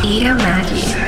Tia Maggie.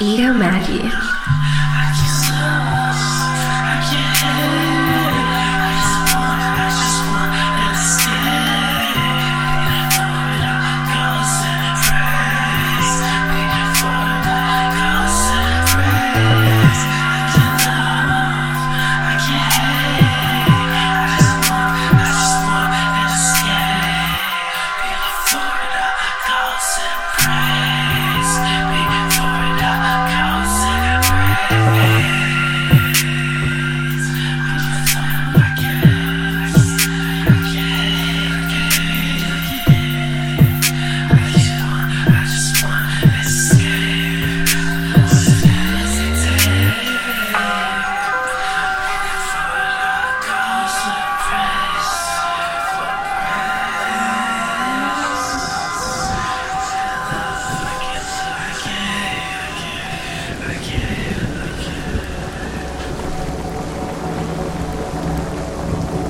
Ida Maggie.